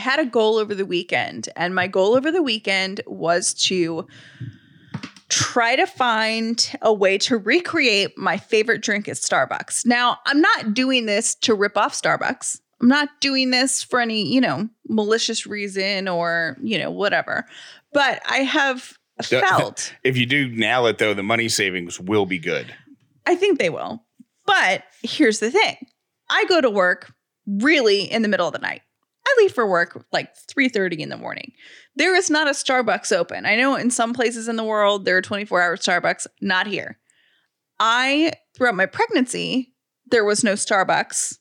had a goal over the weekend, and my goal over the weekend was to try to find a way to recreate my favorite drink at Starbucks. Now, I'm not doing this to rip off Starbucks. I'm not doing this for any, you know, malicious reason or, you know, whatever. But I have felt. If you do nail it, though, the money savings will be good. I think they will. But here's the thing I go to work really in the middle of the night. I leave for work like 3:30 in the morning. There is not a Starbucks open. I know in some places in the world there are 24-hour Starbucks, not here. I throughout my pregnancy, there was no Starbucks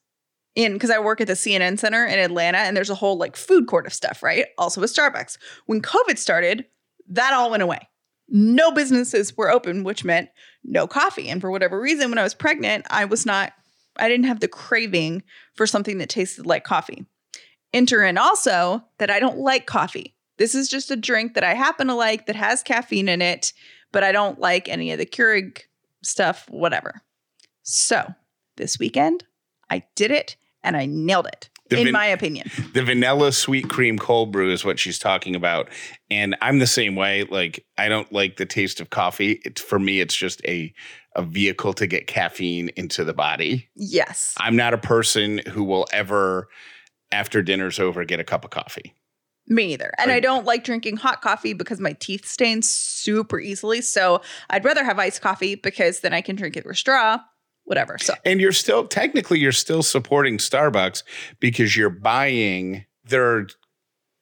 in because I work at the CNN Center in Atlanta and there's a whole like food court of stuff, right? Also a Starbucks. When COVID started, that all went away. No businesses were open, which meant no coffee. And for whatever reason, when I was pregnant, I was not, I didn't have the craving for something that tasted like coffee. Enter in also that I don't like coffee. This is just a drink that I happen to like that has caffeine in it, but I don't like any of the Keurig stuff, whatever. So this weekend, I did it and I nailed it. The in van- my opinion. The vanilla sweet cream cold brew is what she's talking about. And I'm the same way. Like, I don't like the taste of coffee. It's for me, it's just a a vehicle to get caffeine into the body. Yes. I'm not a person who will ever, after dinner's over, get a cup of coffee. Me either. And I don't like drinking hot coffee because my teeth stain super easily. So I'd rather have iced coffee because then I can drink it with straw whatever. So and you're still technically you're still supporting Starbucks because you're buying their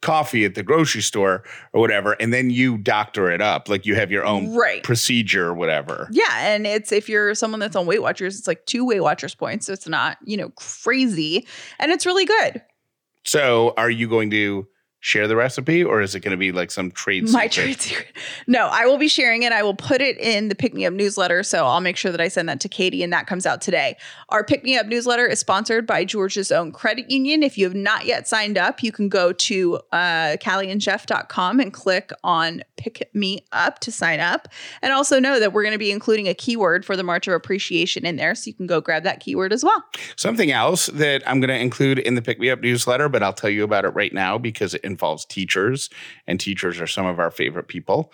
coffee at the grocery store or whatever and then you doctor it up like you have your own right. procedure or whatever yeah and it's if you're someone that's on weight watchers it's like two weight watchers points so it's not you know crazy and it's really good so are you going to share the recipe or is it going to be like some trade my trade secret. No i will be sharing it. I will put it in the pick me up newsletter so i'll make sure that i send that to katie and that comes out today. Our pick me up newsletter is sponsored by georgia's own credit union. If you have not yet signed up you can go to uh, callieandjeff.com and click on pick me up to sign up. And also know that we're going to be including a keyword for the march of appreciation in there so you can go grab that keyword as well. Something else that i'm going to include in the pick me up newsletter but i'll tell you about it right now because it involves teachers, and teachers are some of our favorite people.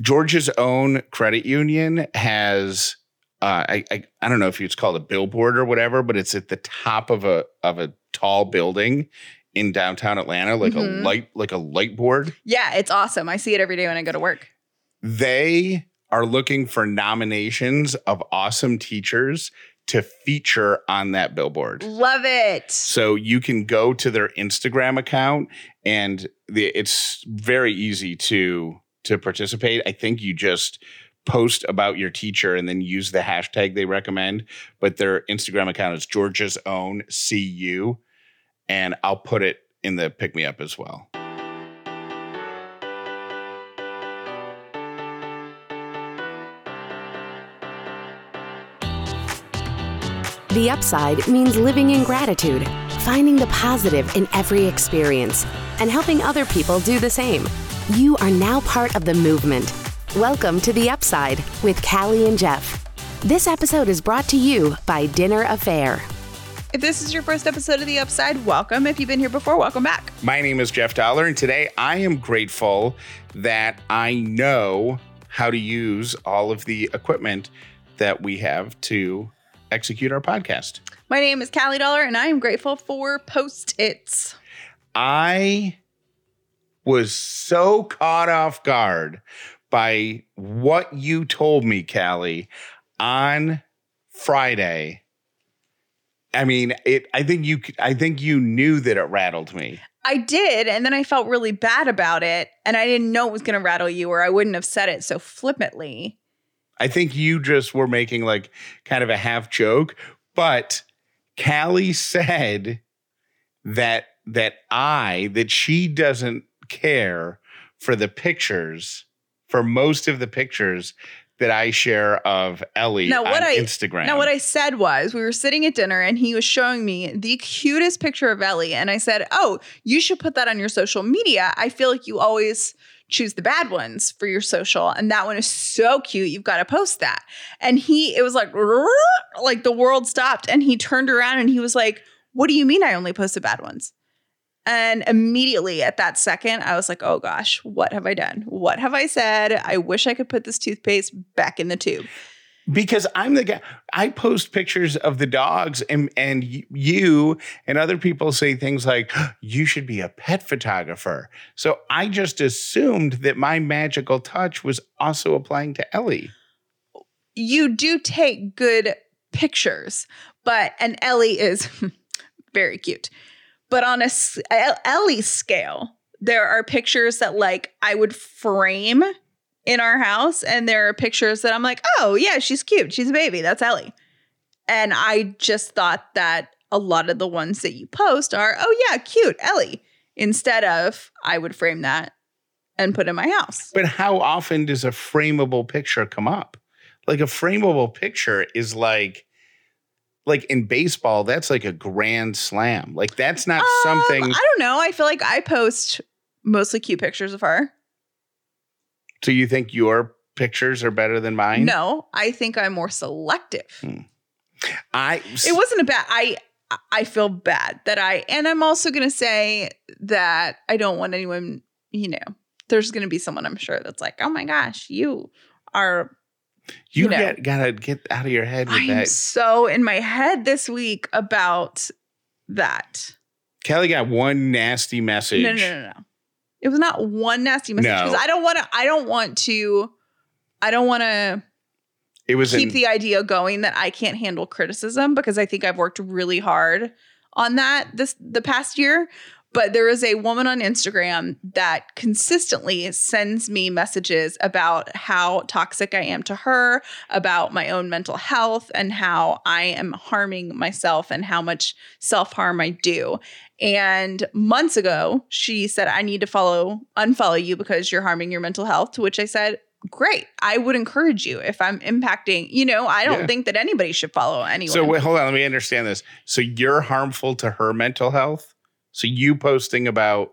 Georgia's own credit union has uh, I, I, I don't know if it's called a billboard or whatever, but it's at the top of a of a tall building in downtown Atlanta, like mm-hmm. a light like a light board. Yeah, it's awesome. I see it every day when I go to work. They are looking for nominations of awesome teachers to feature on that billboard. Love it. So you can go to their Instagram account and the, it's very easy to to participate. I think you just post about your teacher and then use the hashtag they recommend, but their Instagram account is Georgia's own CU and I'll put it in the pick me up as well. The upside means living in gratitude, finding the positive in every experience, and helping other people do the same. You are now part of the movement. Welcome to The Upside with Callie and Jeff. This episode is brought to you by Dinner A'Fare. If this is your first episode of The Upside, welcome. If you've been here before, welcome back. My name is Jeff Dauler, and today I am grateful that I know how to use all of the equipment that we have to execute our podcast. My name is Callie Dauler, and I am grateful for post its. I was so caught off guard by what you told me, Callie, on Friday. I mean, it. I think you. I think you knew that it rattled me. I did, and then I felt really bad about it, and I didn't know it was going to rattle you, or I wouldn't have said it so flippantly. I think you just were making like kind of a half joke, but Callie said that that I that she doesn't care for the pictures for most of the pictures that I share of Ellie now, what on I, Instagram. Now, what I said was, we were sitting at dinner and he was showing me the cutest picture of Ellie. And I said, Oh, you should put that on your social media. I feel like you always choose the bad ones for your social. And that one is so cute. You've got to post that. And he, it was like, like the world stopped and he turned around and he was like, What do you mean I only post the bad ones? And immediately at that second, I was like, oh gosh, what have I done? What have I said? I wish I could put this toothpaste back in the tube. because I'm the guy. I post pictures of the dogs, and and you and other people say things like, "You should be a pet photographer." So I just assumed that my magical touch was also applying to Ellie. You do take good pictures, but, and Ellie is very cute. But on a Ellie scale, there are pictures that like I would frame in our house, and there are pictures that I'm like, oh yeah, she's cute, she's a baby, that's Ellie. And I just thought that a lot of the ones that you post are, oh yeah, cute, Ellie. Instead of I would frame that and put in my house. But how often does a frameable picture come up? Like a frameable picture is like. Like in baseball, that's like a grand slam. Like that's not Um, something. I don't know. I feel like I post mostly cute pictures of her. so you think your pictures are better than mine? No, I think I'm more selective. I. It wasn't a bad. I I feel bad that I, and I'm also gonna say that I don't want anyone. You know, there's gonna be someone I'm sure that's like, oh my gosh, you are. You, you know. get, gotta get out of your head with I'm that. so in my head this week about that. Callie got one nasty message. No, no, no, no. It was not one nasty message No. because I don't want to. I don't want to. I don't want to It was keep in, the idea going that I can't handle criticism because I think I've worked really hard on that this the past year. But there is a woman on Instagram that consistently sends me messages about how toxic I am to her, about my own mental health, and how I am harming myself and how much self harm I do. And months ago, she said, I need to follow, unfollow you because you're harming your mental health. To which I said, Great. I would encourage you if I'm impacting, you know, I don't Yeah. think that anybody should follow anyone. so wait, hold on. Let me understand this. So you're harmful to her mental health. So you posting about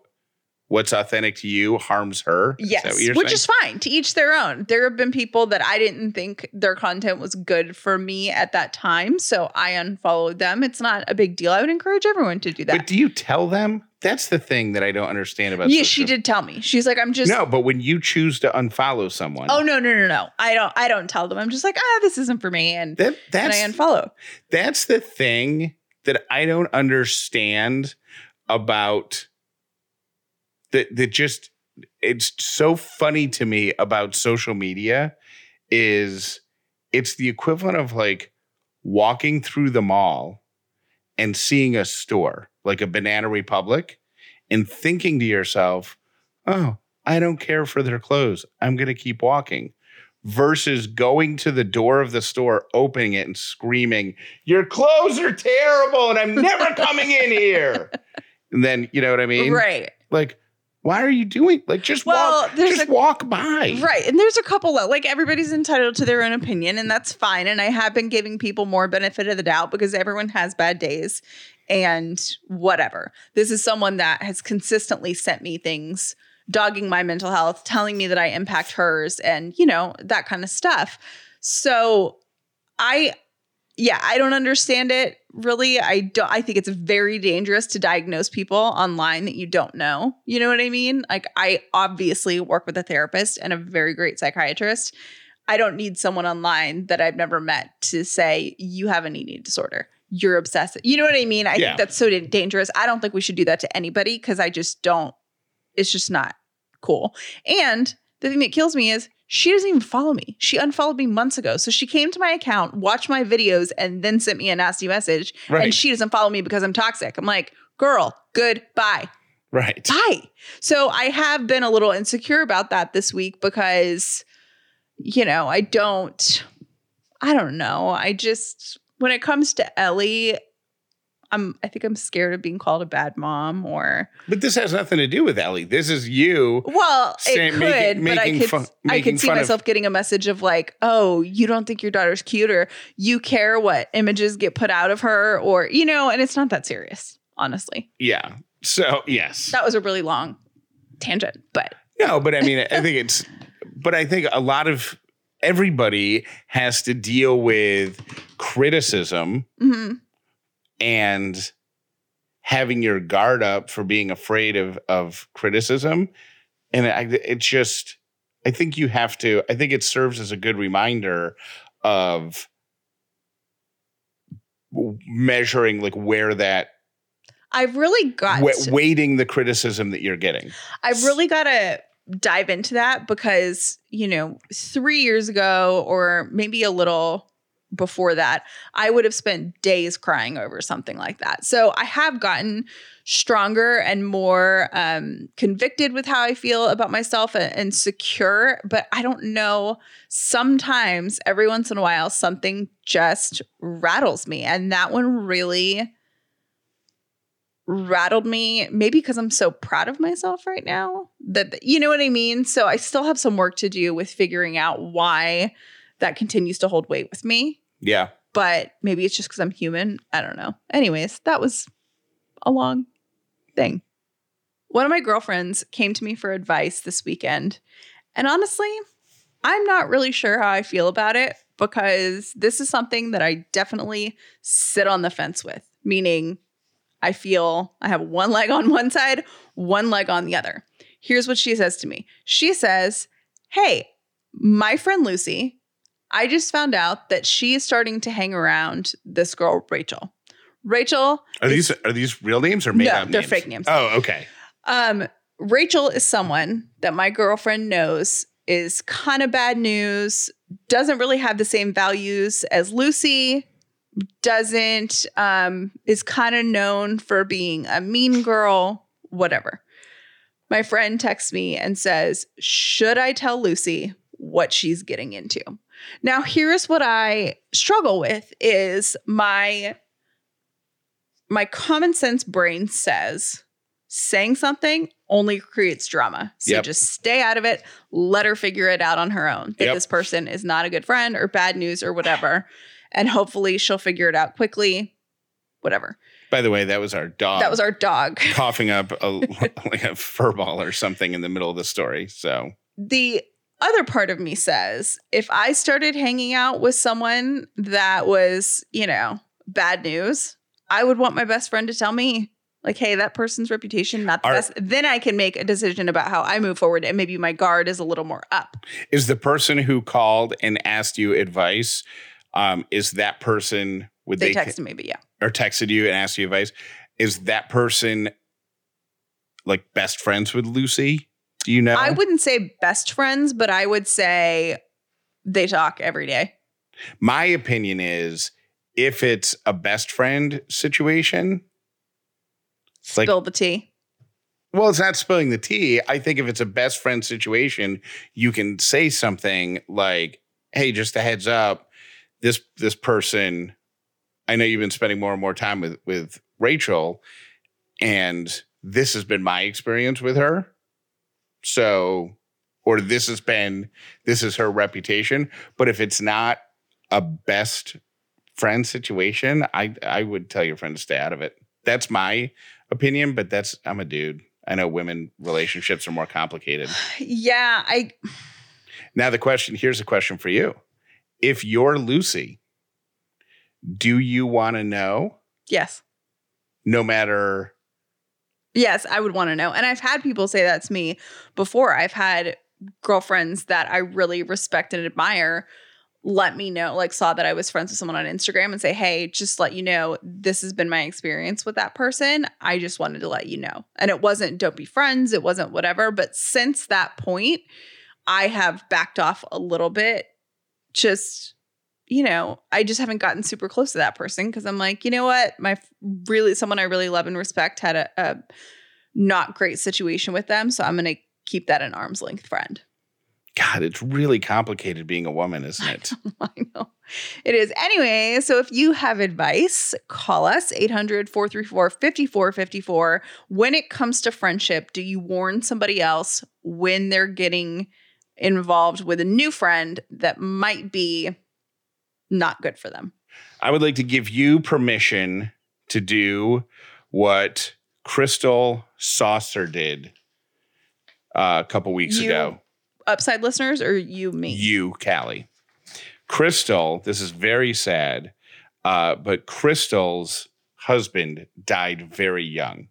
what's authentic to you harms her. Is Yes, you're which saying? is fine. To each their own. There have been people that I didn't think their content was good for me at that time, so I unfollowed them. It's not a big deal. I would encourage everyone to do that. But do you tell them? That's the thing that I don't understand about. yeah, she did tell me. She's like, I'm just. No, but when you choose to unfollow someone, Oh no no no no! I don't I don't tell them. I'm just like ah this isn't for me and that and that's I unfollow. that's the thing that I don't understand about that that just it's so funny to me about social media is it's the equivalent of like walking through the mall and seeing a store like a banana republic and thinking to yourself oh i don't care for their clothes. I'm going to keep walking versus going to the door of the store opening it and screaming your clothes are terrible and i'm never coming in here and then you know what i mean right. like why are you doing like just Well, walk just a- walk by Right. And there's a couple that like everybody's entitled to their own opinion and that's fine and I have been giving people more benefit of the doubt because everyone has bad days and whatever. This is someone that has consistently sent me things dogging my mental health, telling me that I impact hers and you know, that kind of stuff. So I yeah, I don't understand it really. I don't I think it's very dangerous to diagnose people online that you don't know. You know what I mean? Like I obviously work with a therapist and a very great psychiatrist. I don't need someone online that I've never met to say you have an eating disorder. You're obsessive. You know what I mean? I Yeah. think that's so da- dangerous. I don't think we should do that to anybody because I just don't. It's just not cool. And the thing that kills me is she doesn't even follow me. She unfollowed me months ago. So she came to my account, watched my videos, and then sent me a nasty message. Right. And she doesn't follow me because I'm toxic. I'm like, girl, goodbye. right Bye. So I have been a little insecure about that this week because, you know, I don't, I don't know. I just, when it comes to Ellie, I'm, I think I'm scared of being called a bad mom or, but this has nothing to do with ellie this is you well, Say- it could, making- but I could, fun- I could see fun of- myself getting a message of like, oh, you don't think your daughter's cute or you care what images get put out of her or, you know, and it's not that serious, honestly. yeah so yes That was a really long tangent, but No, but I mean, I think it's, but I think a lot of everybody has to deal with criticism mhm. And having your guard up for being afraid of of criticism. And I, it's just i think you have to i think it serves as a good reminder of measuring like where that I've really got weighting the criticism that you're getting. I've really got to dive into that because, you know, three years ago or maybe a little before that, I would have spent days crying over something like that. So I have gotten stronger and more um, convicted with how I feel about myself and, and secure. But I don't know. Sometimes, every once in a while, something just rattles me. And that one really rattled me maybe because i'm so proud of myself right now that you know what i mean so i still have some work to do with figuring out why that continues to hold weight with me yeah. But maybe it's just because i'm human. I don't know. Anyways that was a long thing. One of my girlfriends came to me for advice this weekend. And honestly i'm not really sure how i feel about it because this is something that i definitely sit on the fence with. Meaning I feel I have one leg on one side, one leg on the other. Here's what she says to me. She says, Hey, my friend Lucy, I just found out that she is starting to hang around this girl, Rachel. Rachel, are these are these real names or made No, up they're names? fake names. oh okay um, Rachel is someone that my girlfriend knows is kind of bad news, doesn't really have the same values as Lucy, doesn't, um, is kind of known for being a mean girl, whatever. My friend texts me and says, Should I tell Lucy what she's getting into? Now, here's what I struggle with is my my common sense brain says saying something only creates drama. So Yep. just stay out of it. Let her figure it out on her own. That Yep. this person is not a good friend or bad news or whatever. And hopefully she'll figure it out quickly. Whatever. by the way that was our dog that was our dog. coughing up a like a fur ball or something in the middle of the story so the other part of me says if I started hanging out with someone that was, you know, bad news, I would want my best friend to tell me, like, hey, that person's reputation, not the Are- best. Then I can make a decision about how I move forward and maybe my guard is a little more up. is the person who called and asked you advice um is that person would They, they, texted me, but yeah. or texted you and asked you advice is that person like best friends with lucy do you know I wouldn't say best friends, but I would say they talk every day. my opinion is if it's a best friend situation like- Spill the tea. well it's not spilling the tea i think if it's a best friend situation you can say something like hey just a heads up this this person i know you've been spending more and more time with with rachel and this has been my experience with her so or this has been this is her reputation. But if it's not a best friend situation i i would tell your friend to stay out of it. That's my opinion but that's i'm a dude. I know women relationships are more complicated. Yeah, I now the question here's a question for you. If you're lucy do you want to know? Yes. no matter Yes, I would want to know. And I've had people say that to me before. I've had girlfriends that I really respect and admire let me know, like saw that I was friends with someone on Instagram and say, Hey, just let you know, this has been my experience with that person. I just wanted to let you know. And it wasn't don't be friends, it wasn't whatever. But since that point, I have backed off a little bit. Just, you know, I just haven't gotten super close to that person because I'm like, you know what? My really, someone I really love and respect had a, a not great situation with them. So I'm going to keep that an arm's length friend. god it's really complicated being a woman isn't it I know it is. Anyway, so if you have advice, call us 800 434 5454. When it comes to friendship, do you warn somebody else when they're getting involved with a new friend that might be not good for them? I would like to give you permission to do what Crystal Saucer did uh, a couple weeks You, ago. Upside listeners or you, me? You, Callie. Crystal, this is very sad, uh, but Crystal's husband died very young,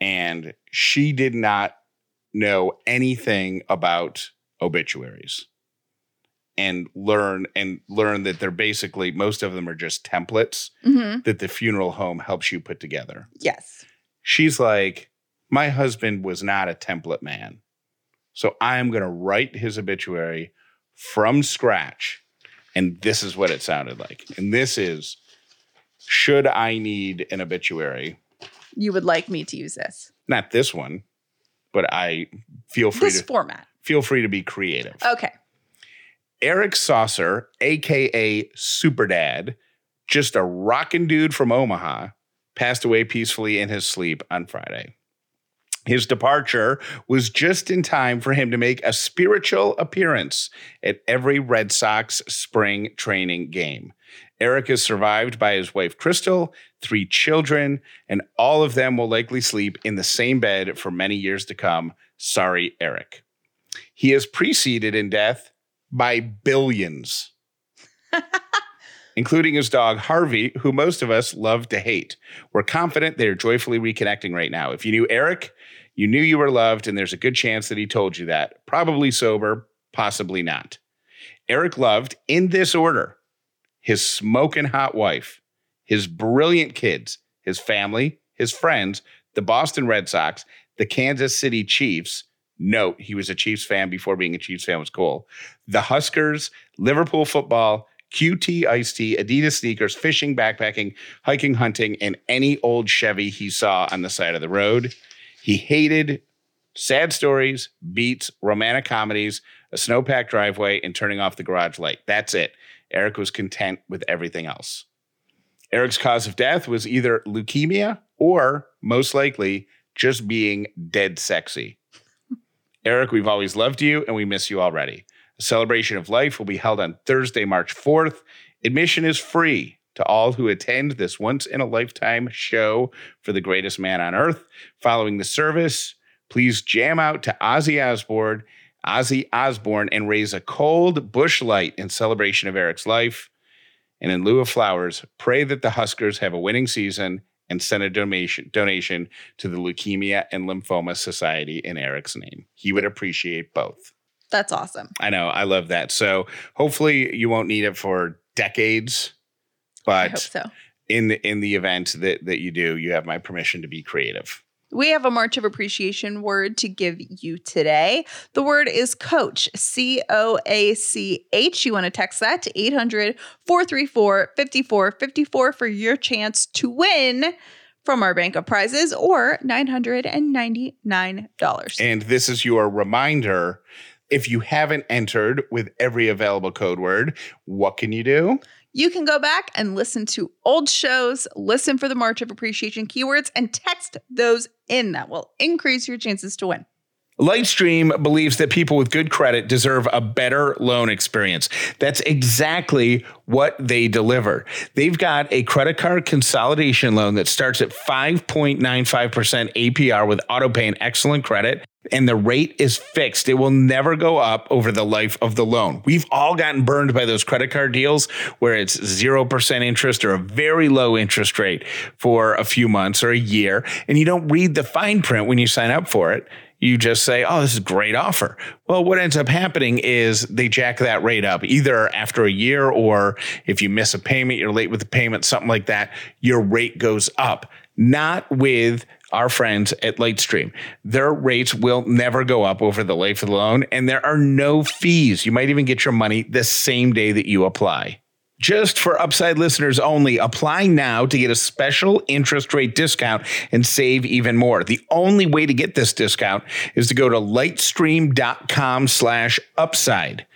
and she did not know anything about obituaries and learn and learn that they're basically most of them are just templates hmm that the funeral home helps you put together. Yes. She's like, my husband was not a template man. So I'm going to write his obituary from scratch. And this is what it sounded like. And this is should I need an obituary? You would like me to use this. Not this one, but I feel free This to format. feel free to be creative. Okay. Eric Saucer, aka Super Dad, just a rockin' dude from Omaha, passed away peacefully in his sleep on Friday. His departure was just in time for him to make a spiritual appearance at every Red Sox spring training game. Eric is survived by his wife Crystal, three children, and all of them will likely sleep in the same bed for many years to come. Sorry, Eric. He is preceded in death by billions, including his dog Harvey, who most of us love to hate. We're confident they are joyfully reconnecting right now. If you knew Eric, you knew you were loved, and there's a good chance that he told you that. Probably sober, possibly not. Eric loved, in this order, his smoking hot wife, his brilliant kids, his family, his friends, the Boston Red Sox, the Kansas City Chiefs. Note, he was a Chiefs fan before being a Chiefs fan was cool. The Huskers, Liverpool football, QT iced tea, Adidas sneakers, fishing, backpacking, hiking, hunting, and any old Chevy he saw on the side of the road. He hated sad stories, beats, romantic comedies, a snowpack driveway, and turning off the garage light. That's it. Eric was content with everything else. Eric's cause of death was either leukemia or, most likely, just being dead sexy. Eric, we've always loved you and we miss you already. A celebration of life will be held on Thursday, March 4th. Admission is free to all who attend this once in a lifetime show for the greatest man on earth. Following the service, please jam out to Ozzy Osbourne, Ozzy Osbourne, and raise a cold Busch Light in celebration of Eric's life. And in lieu of flowers, pray that the Huskers have a winning season and send a donation donation to the Leukemia and Lymphoma Society in Eric's name. He would appreciate both. That's awesome. I know, I love that. So hopefully you won't need it for decades, I hope but so. in the in the event that that you do, you have my permission to be creative. We have a March of Appreciation word to give you today. The word is coach, C O A C H. You want to text that to 800 434 5454 for your chance to win from our bank of prizes or $999. And this is your reminder. If you haven't entered with every available code word, what can you do? You can go back and listen to old shows, listen for the March of Appreciation keywords, and text those in. That will increase your chances to win. Lightstream believes that people with good credit deserve a better loan experience. That's exactly what they deliver. They've got a credit card consolidation loan that starts at 5.95% APR with AutoPay and excellent credit. And the rate is fixed. It will never go up over the life of the loan. We've all gotten burned by those credit card deals where it's 0% interest or a very low interest rate for a few months or a year. And you don't read the fine print when you sign up for it you just say, oh, this is a great offer. Well, what ends up happening is they jack that rate up either after a year or if you miss a payment, you're late with the payment, something like that, your rate goes up. Not with our friends at Lightstream. Their rates will never go up over the life of the loan, and there are no fees. You might even get your money the same day that you apply. Just for Upside listeners only, apply now to get a special interest rate discount and save even more. The only way to get this discount is to go to lightstream.com slash upside.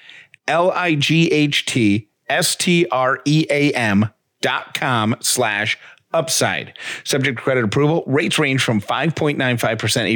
L-I-G-H-T-S-T-R-E-A-M dot com slash upside. Subject to credit approval, rates range from 5.95%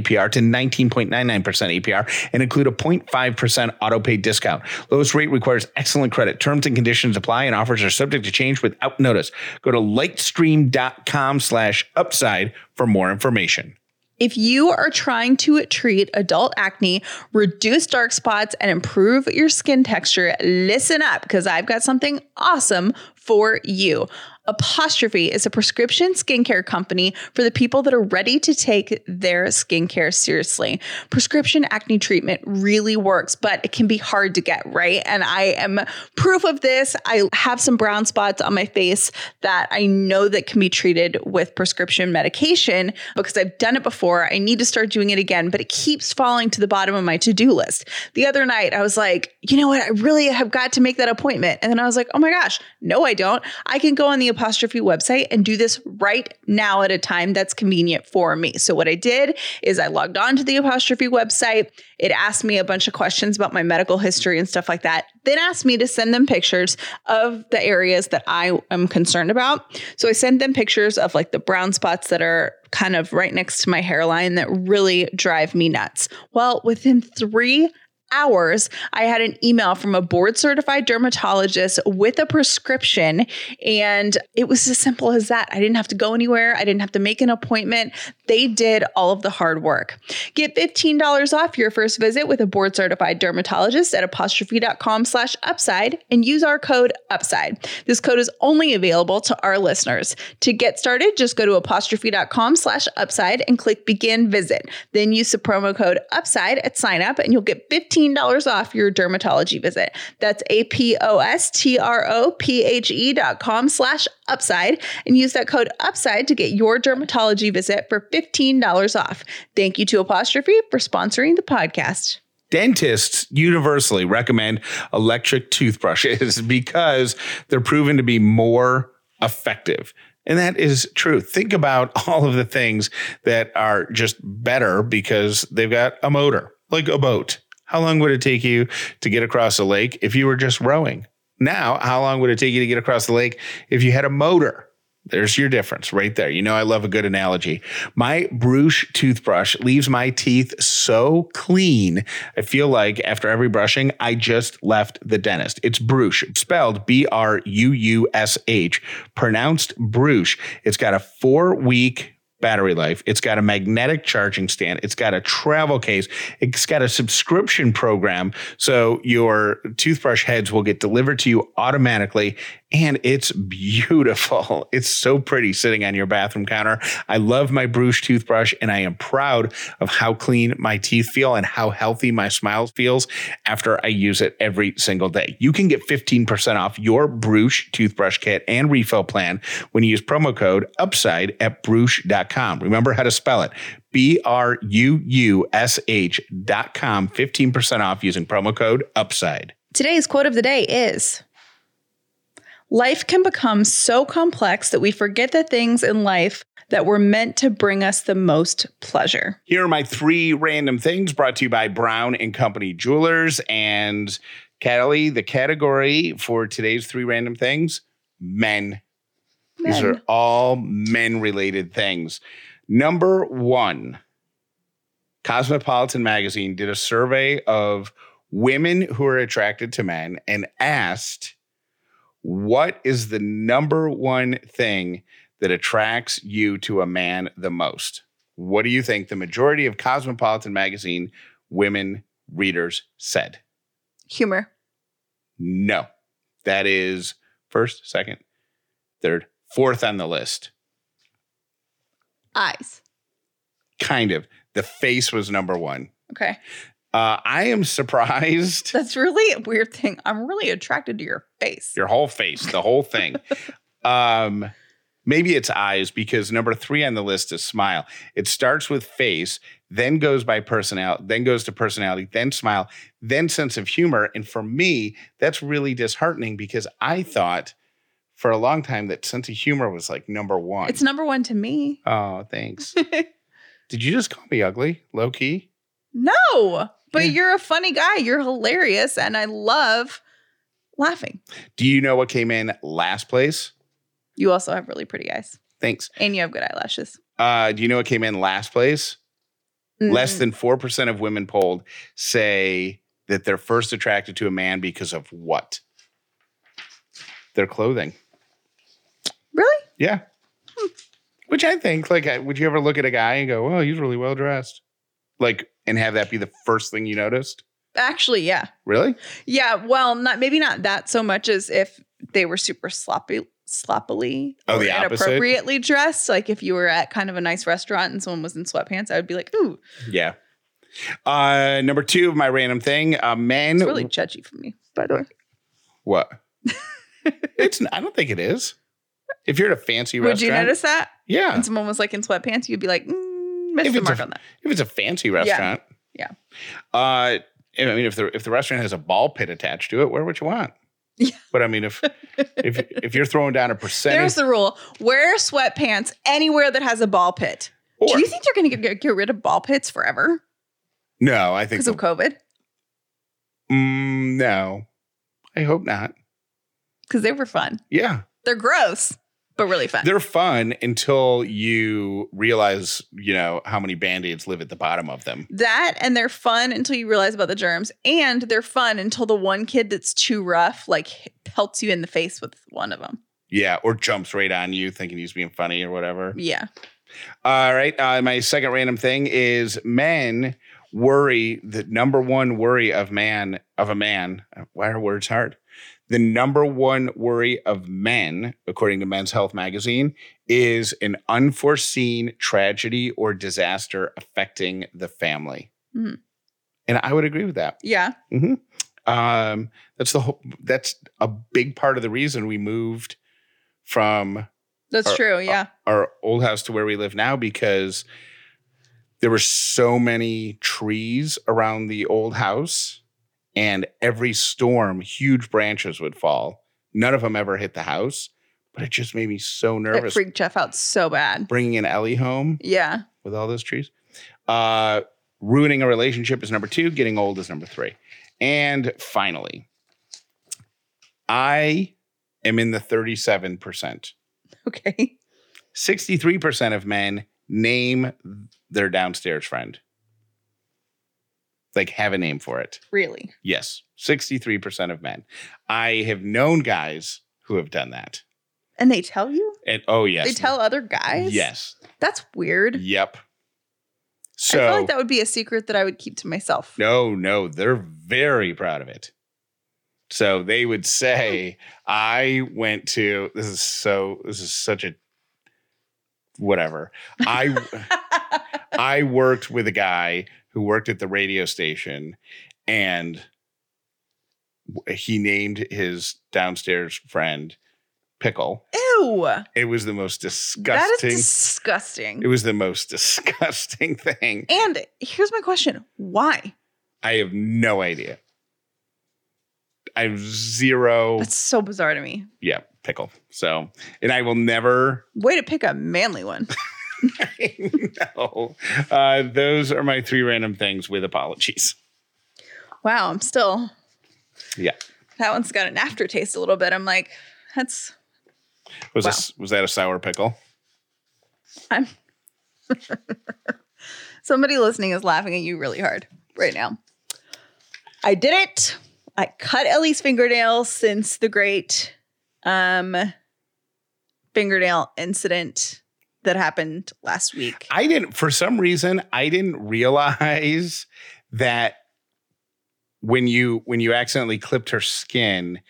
APR to 19.99% APR and include a 0.5% auto pay discount. Lowest rate requires excellent credit. Terms and conditions apply and offers are subject to change without notice. Go to lightstream.com slash upside for more information. If you are trying to treat adult acne, reduce dark spots, and improve your skin texture, listen up because I've got something awesome for you. Apostrophe is a prescription skincare company for the people that are ready to take their skincare seriously. Prescription acne treatment really works, but it can be hard to get, right? And I am proof of this. I have some brown spots on my face that I know that can be treated with prescription medication because I've done it before. I need to start doing it again, but it keeps falling to the bottom of my to-do list. The other night I was like, you know what? I really have got to make that appointment. And then I was like, oh my gosh, no, I don't. I can go on the apostrophe website and do this right now at a time that's convenient for me. So what I did is I logged on to the apostrophe website. It asked me a bunch of questions about my medical history and stuff like that. Then asked me to send them pictures of the areas that I am concerned about. So I sent them pictures of like the brown spots that are kind of right next to my hairline that really drive me nuts. Well, within 3 hours, I had an email from a board certified dermatologist with a prescription. And it was as simple as that. I didn't have to go anywhere, I didn't have to make an appointment. They did all of the hard work. Get $15 off your first visit with a board certified dermatologist at apostrophe.com slash upside and use our code upside. This code is only available to our listeners. To get started, just go to apostrophe.com slash upside and click begin visit. Then use the promo code upside at sign up and you'll get 15 $15 off your dermatology visit. That's A-P-O-S-T-R-O-P-H-E dot com slash upside and use that code upside to get your dermatology visit for $15 off. Thank you to Apostrophe for sponsoring the podcast. Dentists universally recommend electric toothbrushes because they're proven to be more effective. And that is true. Think about all of the things that are just better because they've got a motor, like a boat. How long would it take you to get across a lake if you were just rowing? Now, how long would it take you to get across the lake if you had a motor? There's your difference right there. You know, I love a good analogy. My Brüush toothbrush leaves my teeth so clean. I feel like after every brushing, I just left the dentist. It's Brüush, spelled B R U U S H, pronounced Brush. It's got a four week battery life. It's got a magnetic charging stand. It's got a travel case. It's got a subscription program. So your toothbrush heads will get delivered to you automatically. And it's beautiful. It's so pretty sitting on your bathroom counter. I love my Brüush toothbrush and I am proud of how clean my teeth feel and how healthy my smile feels after I use it every single day. You can get 15% off your Brüush toothbrush kit and refill plan when you use promo code UPSIDE at brush.com. Remember how to spell it. B R U U S H dot com, 15% off using promo code UPSIDE. Today's quote of the day is Life can become so complex that we forget the things in life that were meant to bring us the most pleasure. Here are my three random things brought to you by Brown and Company Jewelers and Callie. The category for today's three random things men. men. These are all men related things. Number one, Cosmopolitan Magazine did a survey of women who are attracted to men and asked what is the number one thing that attracts you to a man the most? What do you think the majority of Cosmopolitan magazine women readers said? Humor. No. That is first, second, third, fourth on the list. Eyes. Kind of. The face was number one. Okay. Uh, I am surprised. That's really a weird thing. I'm really attracted to your face. Your whole face, the whole thing. um, maybe it's eyes because number three on the list is smile. It starts with face, then goes by personality, then goes to personality, then smile, then sense of humor. And for me, that's really disheartening because I thought for a long time that sense of humor was like number one. It's number one to me. Oh, thanks. Did you just call me ugly, low key? No. But yeah. you're a funny guy. You're hilarious. And I love laughing. Do you know what came in last place? You also have really pretty eyes. Thanks. And you have good eyelashes. Uh, do you know what came in last place? Mm. Less than 4% of women polled say that they're first attracted to a man because of what? Their clothing. Really? Yeah. Hmm. Which I think, like, would you ever look at a guy and go, well, he's really well dressed? Like, and have that be the first thing you noticed? Actually, yeah. Really? Yeah. Well, not maybe not that so much as if they were super sloppy, sloppily, Oh, or the opposite? inappropriately dressed. Like if you were at kind of a nice restaurant and someone was in sweatpants, I would be like, ooh, Yeah. Uh, number two of my random thing, uh, men. it's really judgy for me, by the way. what? it's. I don't think it is. If you're at a fancy restaurant, Would you notice that? yeah. And someone was like in sweatpants, you'd be like, mm, missed If the it's mark a- on that. If it's a fancy restaurant, Yeah. Uh, I mean, if the if the restaurant has a ball pit attached to it, where would you want. Yeah. But I mean, if if if you're throwing down a percentage, There's the rule: wear sweatpants anywhere that has a ball pit. or, Do you think they're going to get, get rid of ball pits forever no, I think because of COVID? mm, no. I hope not. Because they were fun. Yeah, They're gross, but really fun. they're fun until you realize, you know, how many band-aids live at the bottom of them. that and they're fun until you realize about the germs, and they're fun until the one kid that's too rough like pelts you in the face with one of them. Yeah, or jumps right on you thinking he's being funny or whatever. Yeah, All right. Uh, my second random thing is men worry. The number one worry of man of a man. Why are words hard? The number one worry of men, according to Men's Health magazine, is an unforeseen tragedy or disaster affecting the family. Mhm. And I would agree with that. yeah, Um, that's the whole. That's a big part of the reason we moved from that's Or- true. Yeah, our old house to where we live now because there were so many trees around the old house and every storm huge branches would fall none of them ever hit the house but it just made me so nervous. it freaked Jeff out so bad. bringing in ellie home Yeah, with all those trees uh ruining a relationship is number two getting old is number three and finally i am in the 37% okay. 63% of men name their downstairs friend. Like have a name for it. Really? Yes, 63% of men. I have known guys who have done that. And they tell you? And oh yes. They tell other guys? Yes. That's weird. Yep. So I feel like that would be a secret that I would keep to myself. no, no, they're very proud of it. So they would say, I went to this is so this is such a whatever. I I worked with a guy who worked at the radio station and he named his downstairs friend Pickle. Ew. It was the most disgusting. That is disgusting. it was the most disgusting thing. and here's my question why? I have no idea. I have zero. That's so bizarre to me. yeah, pickle. So, and I will never. Way to pick a manly one. no. Uh, those are my three random things with apologies. Wow, I'm still. Yeah. That one's got an aftertaste a little bit. I'm like, that's. Was Wow. this was that a sour pickle? I'm. Somebody listening is laughing at you really hard right now. I did it. I cut Ellie's fingernail since the great um fingernail incident that happened last week. I didn't for some reason I didn't realize that when you when you accidentally clipped her skin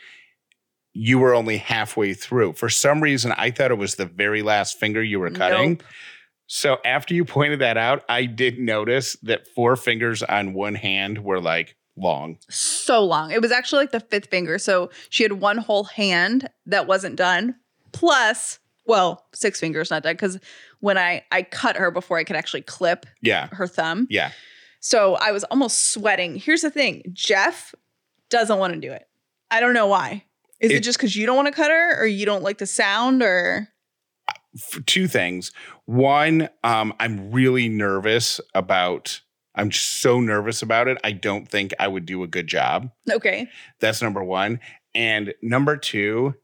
you were only halfway through. For some reason I thought it was the very last finger you were cutting. Nope. So after you pointed that out, I did notice that four fingers on one hand were like long. so long. It was actually like the fifth finger. So she had one whole hand that wasn't done, plus, well, six fingers not dead because when I I cut her before I could actually clip Yeah. her thumb, Yeah. so I was almost sweating. Here's the thing: Jeff doesn't want to do it. I don't know why. Is it, It- just because you don't want to cut her, or you don't like the sound, or two things. One, um, I'm really nervous about. I'm just so nervous about it. I don't think I would do a good job. okay? That's number one. And number two,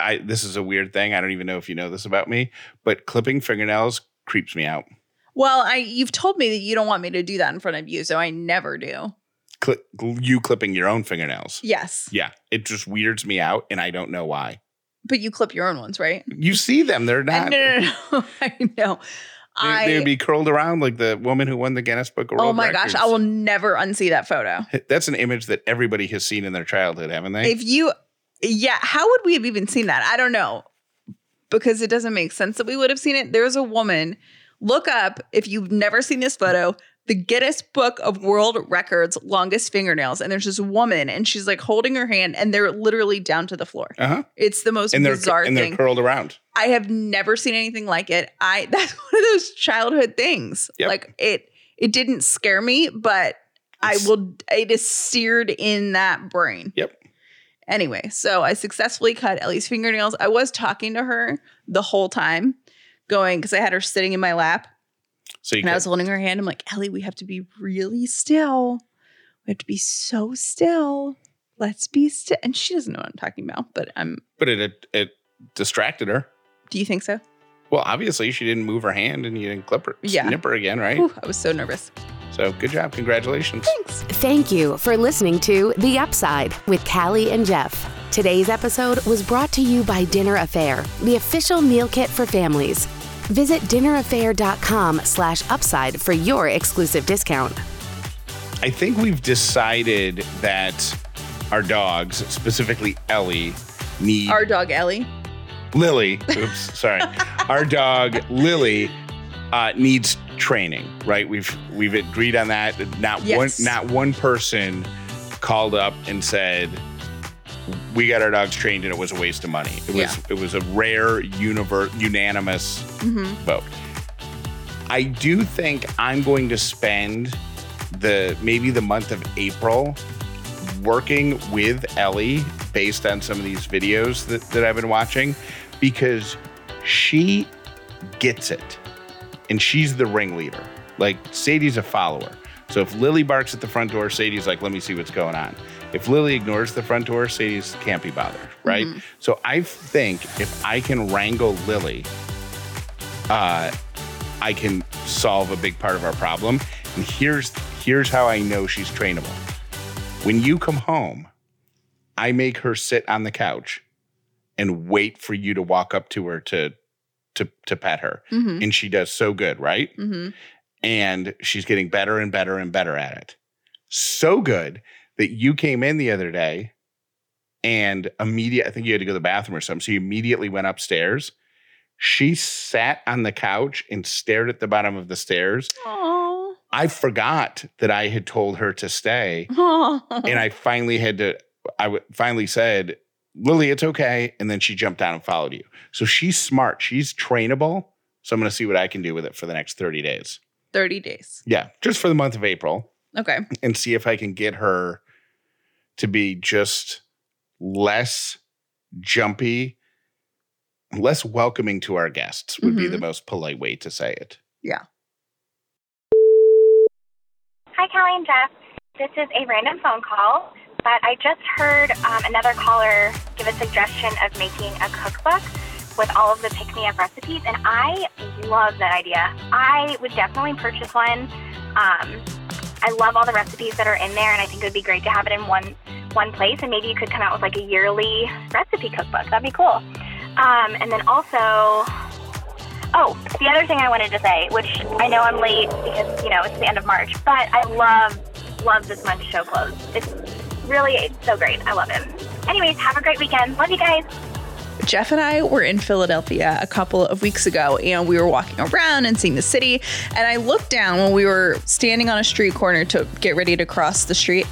I this is a weird thing. I don't even know if you know this about me, but clipping fingernails creeps me out. Well, I you've told me that you don't want me to do that in front of you, so I never do. Cli- you clipping your own fingernails. Yes, Yeah, it just weirds me out, and I don't know why. but you clip your own ones, right? You see them; they're not. no, no, no. I know. They, I they'd be curled around like the woman who won the Guinness Book of World oh my gosh, I will never unsee that photo. That's an image that everybody has seen in their childhood, haven't they? If you Yeah, how would we have even seen that? I don't know. Because it doesn't make sense that we would have seen it. There's a woman, look up if you've never seen this photo, the Guinness Book of World Records longest fingernails. And there's this woman and she's like holding her hand and they're literally down to the floor. Uh huh. It's the most And bizarre and they're thing. curled around. I have never seen anything like it. I that's one of those childhood things. Yep. Like it it didn't scare me, but I will it is seared in that brain. Yep. Anyway, so I successfully cut Ellie's fingernails. I was talking to her the whole time, going because I had her sitting in my lap So you and I was holding her hand. I'm like, Ellie, we have to be really still. We have to be so still. Let's be still. And she doesn't know what I'm talking about, but I'm. but it, it it distracted her. Do you think so? Well, obviously she didn't move her hand and you didn't clip her, Yeah. snip her again, right? Whew, I was so nervous. So good job, congratulations. Thanks. Thank you for listening to The Upside with Callie and Jeff. Today's episode was brought to you by Dinner A'Fare, the official meal kit for families. Visit dinnerafare.com slash upside for your exclusive discount. I think we've decided that our dogs, specifically Ellie, need Our dog Ellie. Lily. Oops, sorry. Our dog Lily uh, needs training, right? We've we've agreed on that. Not Yes. one not one person called up and said we got our dogs trained and it was a waste of money. It was Yeah. it was a rare univer- unanimous hmm vote. I do think I'm going to spend the maybe the month of April working with Ellie based on some of these videos that, that I've been watching because she gets it and she's the ringleader. Like Sadie's a follower. So if Lily barks at the front door, Sadie's like, let me see what's going on. If Lily ignores the front door, Sadie's can't be bothered, right? So I think if I can wrangle Lily, uh, I can solve a big part of our problem. And here's here's how I know she's trainable. When you come home, I make her sit on the couch and wait for you to walk up to her to to to pet her. hmm And she does so good, right? hmm And she's getting better and better and better at it. So good that you came in the other day and immediate I think you had to go to the bathroom or something. So you immediately went upstairs. She sat on the couch and stared at the bottom of the stairs. Aww. I forgot that I had told her to stay. Aww. And I finally had to, I w- finally said, Lily, it's okay. And then she jumped down and followed you. So she's smart. She's trainable. So I'm going to see what I can do with it for the next 30 days. 30 days. Yeah, just for the month of April Okay. and see if I can get her to be just less jumpy, less welcoming to our guests would be Mhm. the most polite way to say it. Yeah. Hi, Callie and Jeff. This is a random phone call, but I just heard um, another caller give a suggestion of making a cookbook with all of the pick me up recipes, and I love that idea. I would definitely purchase one. Um, I love all the recipes that are in there, and I think it would be great to have it in one one place. And maybe you could come out with like a yearly recipe cookbook. That'd be cool. Um, and then also, Oh, the other thing I wanted to say, which I know I'm late because, you know, it's the end of March, but I love, love this month's show clothes. It's really it's so great. I love it. Anyways, have a great weekend. Love you guys. Jeff and I were in Philadelphia a couple of weeks ago and we were walking around and seeing the city. And I looked down when we were standing on a street corner to get ready to cross the street.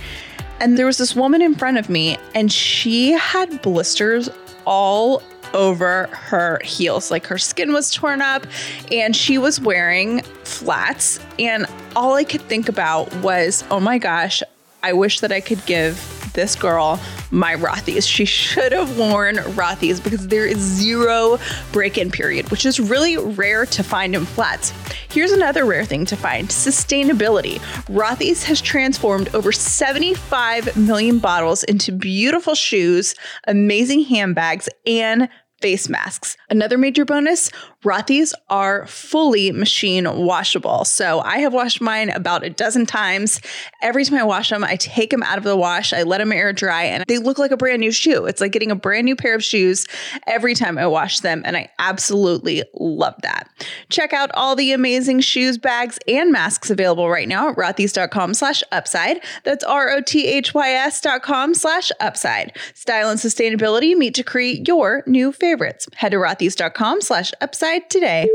And there was this woman in front of me and she had blisters all over her heels. Like her skin was torn up and she was wearing flats. And all I could think about was, oh my gosh, I wish that I could give this girl my Rothy's. She should have worn Rothy's because there is zero break in period, which is really rare to find in flats. Here's another rare thing to find sustainability. Rothy's has transformed over 75 million bottles into beautiful shoes, amazing handbags, and face masks. Another major bonus Rothy's are fully machine washable. So I have washed mine about a dozen times. Every time I wash them, I take them out of the wash, I let them air dry, and they look like a brand new shoe. It's like getting a brand new pair of shoes every time I wash them. And I absolutely love that. Check out all the amazing shoes, bags, and masks available right now at rothys.com slash upside. That's R-O-T-H-Y-S dot com slash upside. Style and sustainability meet to create your new favorites. Head to rothys.com slash upside today.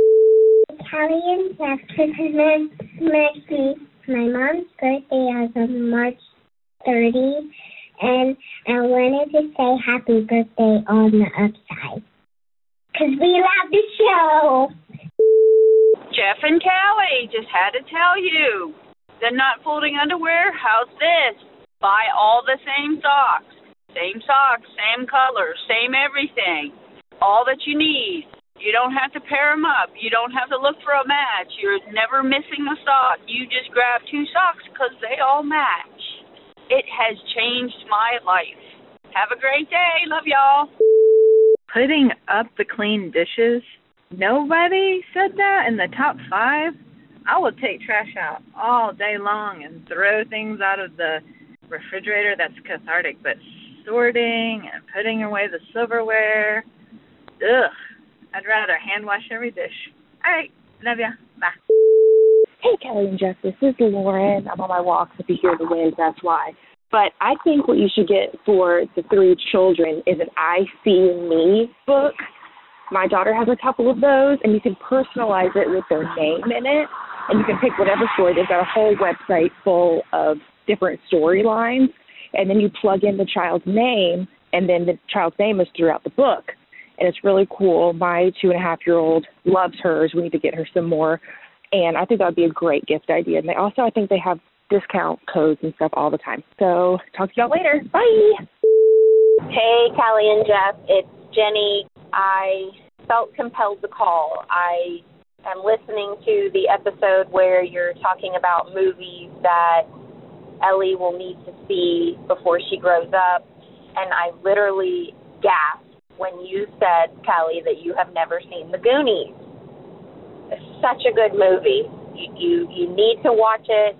Callie and Jeff, this is my My mom's birthday is on March 30, and I wanted to say happy birthday on the upside. Because we love the show. Jeff and Callie just had to tell you. The not folding underwear, how's this? Buy all the same socks. Same socks, same colors, same everything. All that you need. You don't have to pair them up. You don't have to look for a match. You're never missing a sock. You just grab two socks because they all match. It has changed my life. Have a great day. Love y'all. Putting up the clean dishes. Nobody said that in the top five. I will take trash out all day long and throw things out of the refrigerator. That's cathartic, but sorting and putting away the silverware, ugh. I'd rather hand wash every dish. All right, love ya. Bye. Hey, Callie and Jeff, this is Lauren. I'm on my walks. If you hear the wind, that's why. But I think what you should get for the three children is an I See Me book. My daughter has a couple of those, and you can personalize it with their name in it. And you can pick whatever story. They've got a whole website full of different storylines. And then you plug in the child's name, and then the child's name is throughout the book. And it's really cool. My two and a half year old loves hers. We need to get her some more. And I think that would be a great gift idea. And they also, I think they have discount codes and stuff all the time. So talk to y'all later. Bye. Hey, Callie and Jeff. It's Jenny. I felt compelled to call. I am listening to the episode where you're talking about movies that Ellie will need to see before she grows up. And I literally gasped when you said, Callie, that you have never seen The Goonies. It's such a good movie. You, you, you need to watch it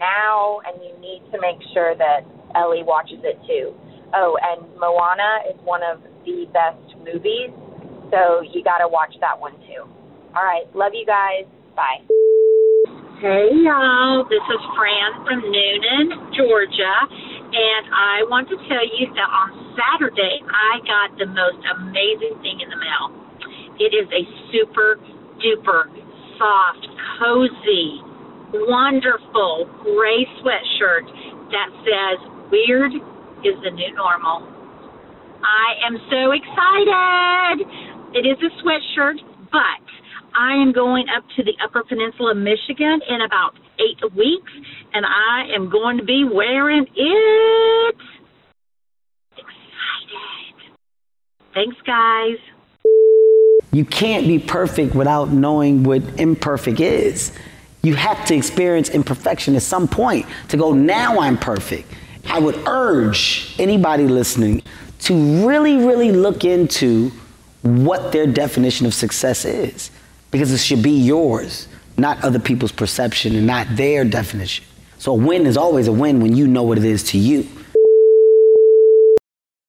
now, and you need to make sure that Ellie watches it too. Oh, and Moana is one of the best movies, so you got to watch that one too. All right, love you guys. Bye. Hey y'all, this is Fran from Newnan, Georgia, and I want to tell you that on Saturday I got the most amazing thing in the mail. It is a super duper soft, cozy, wonderful gray sweatshirt that says weird is the new normal. I am so excited. It is a sweatshirt, but I am going up to the Upper Peninsula, of Michigan in about eight weeks, and I am going to be wearing it. Excited. Thanks, guys. You can't be perfect without knowing what imperfect is. You have to experience imperfection at some point to go, now I'm perfect. I would urge anybody listening to really, really look into what their definition of success is because it should be yours, not other people's perception and not their definition. So a win is always a win when you know what it is to you.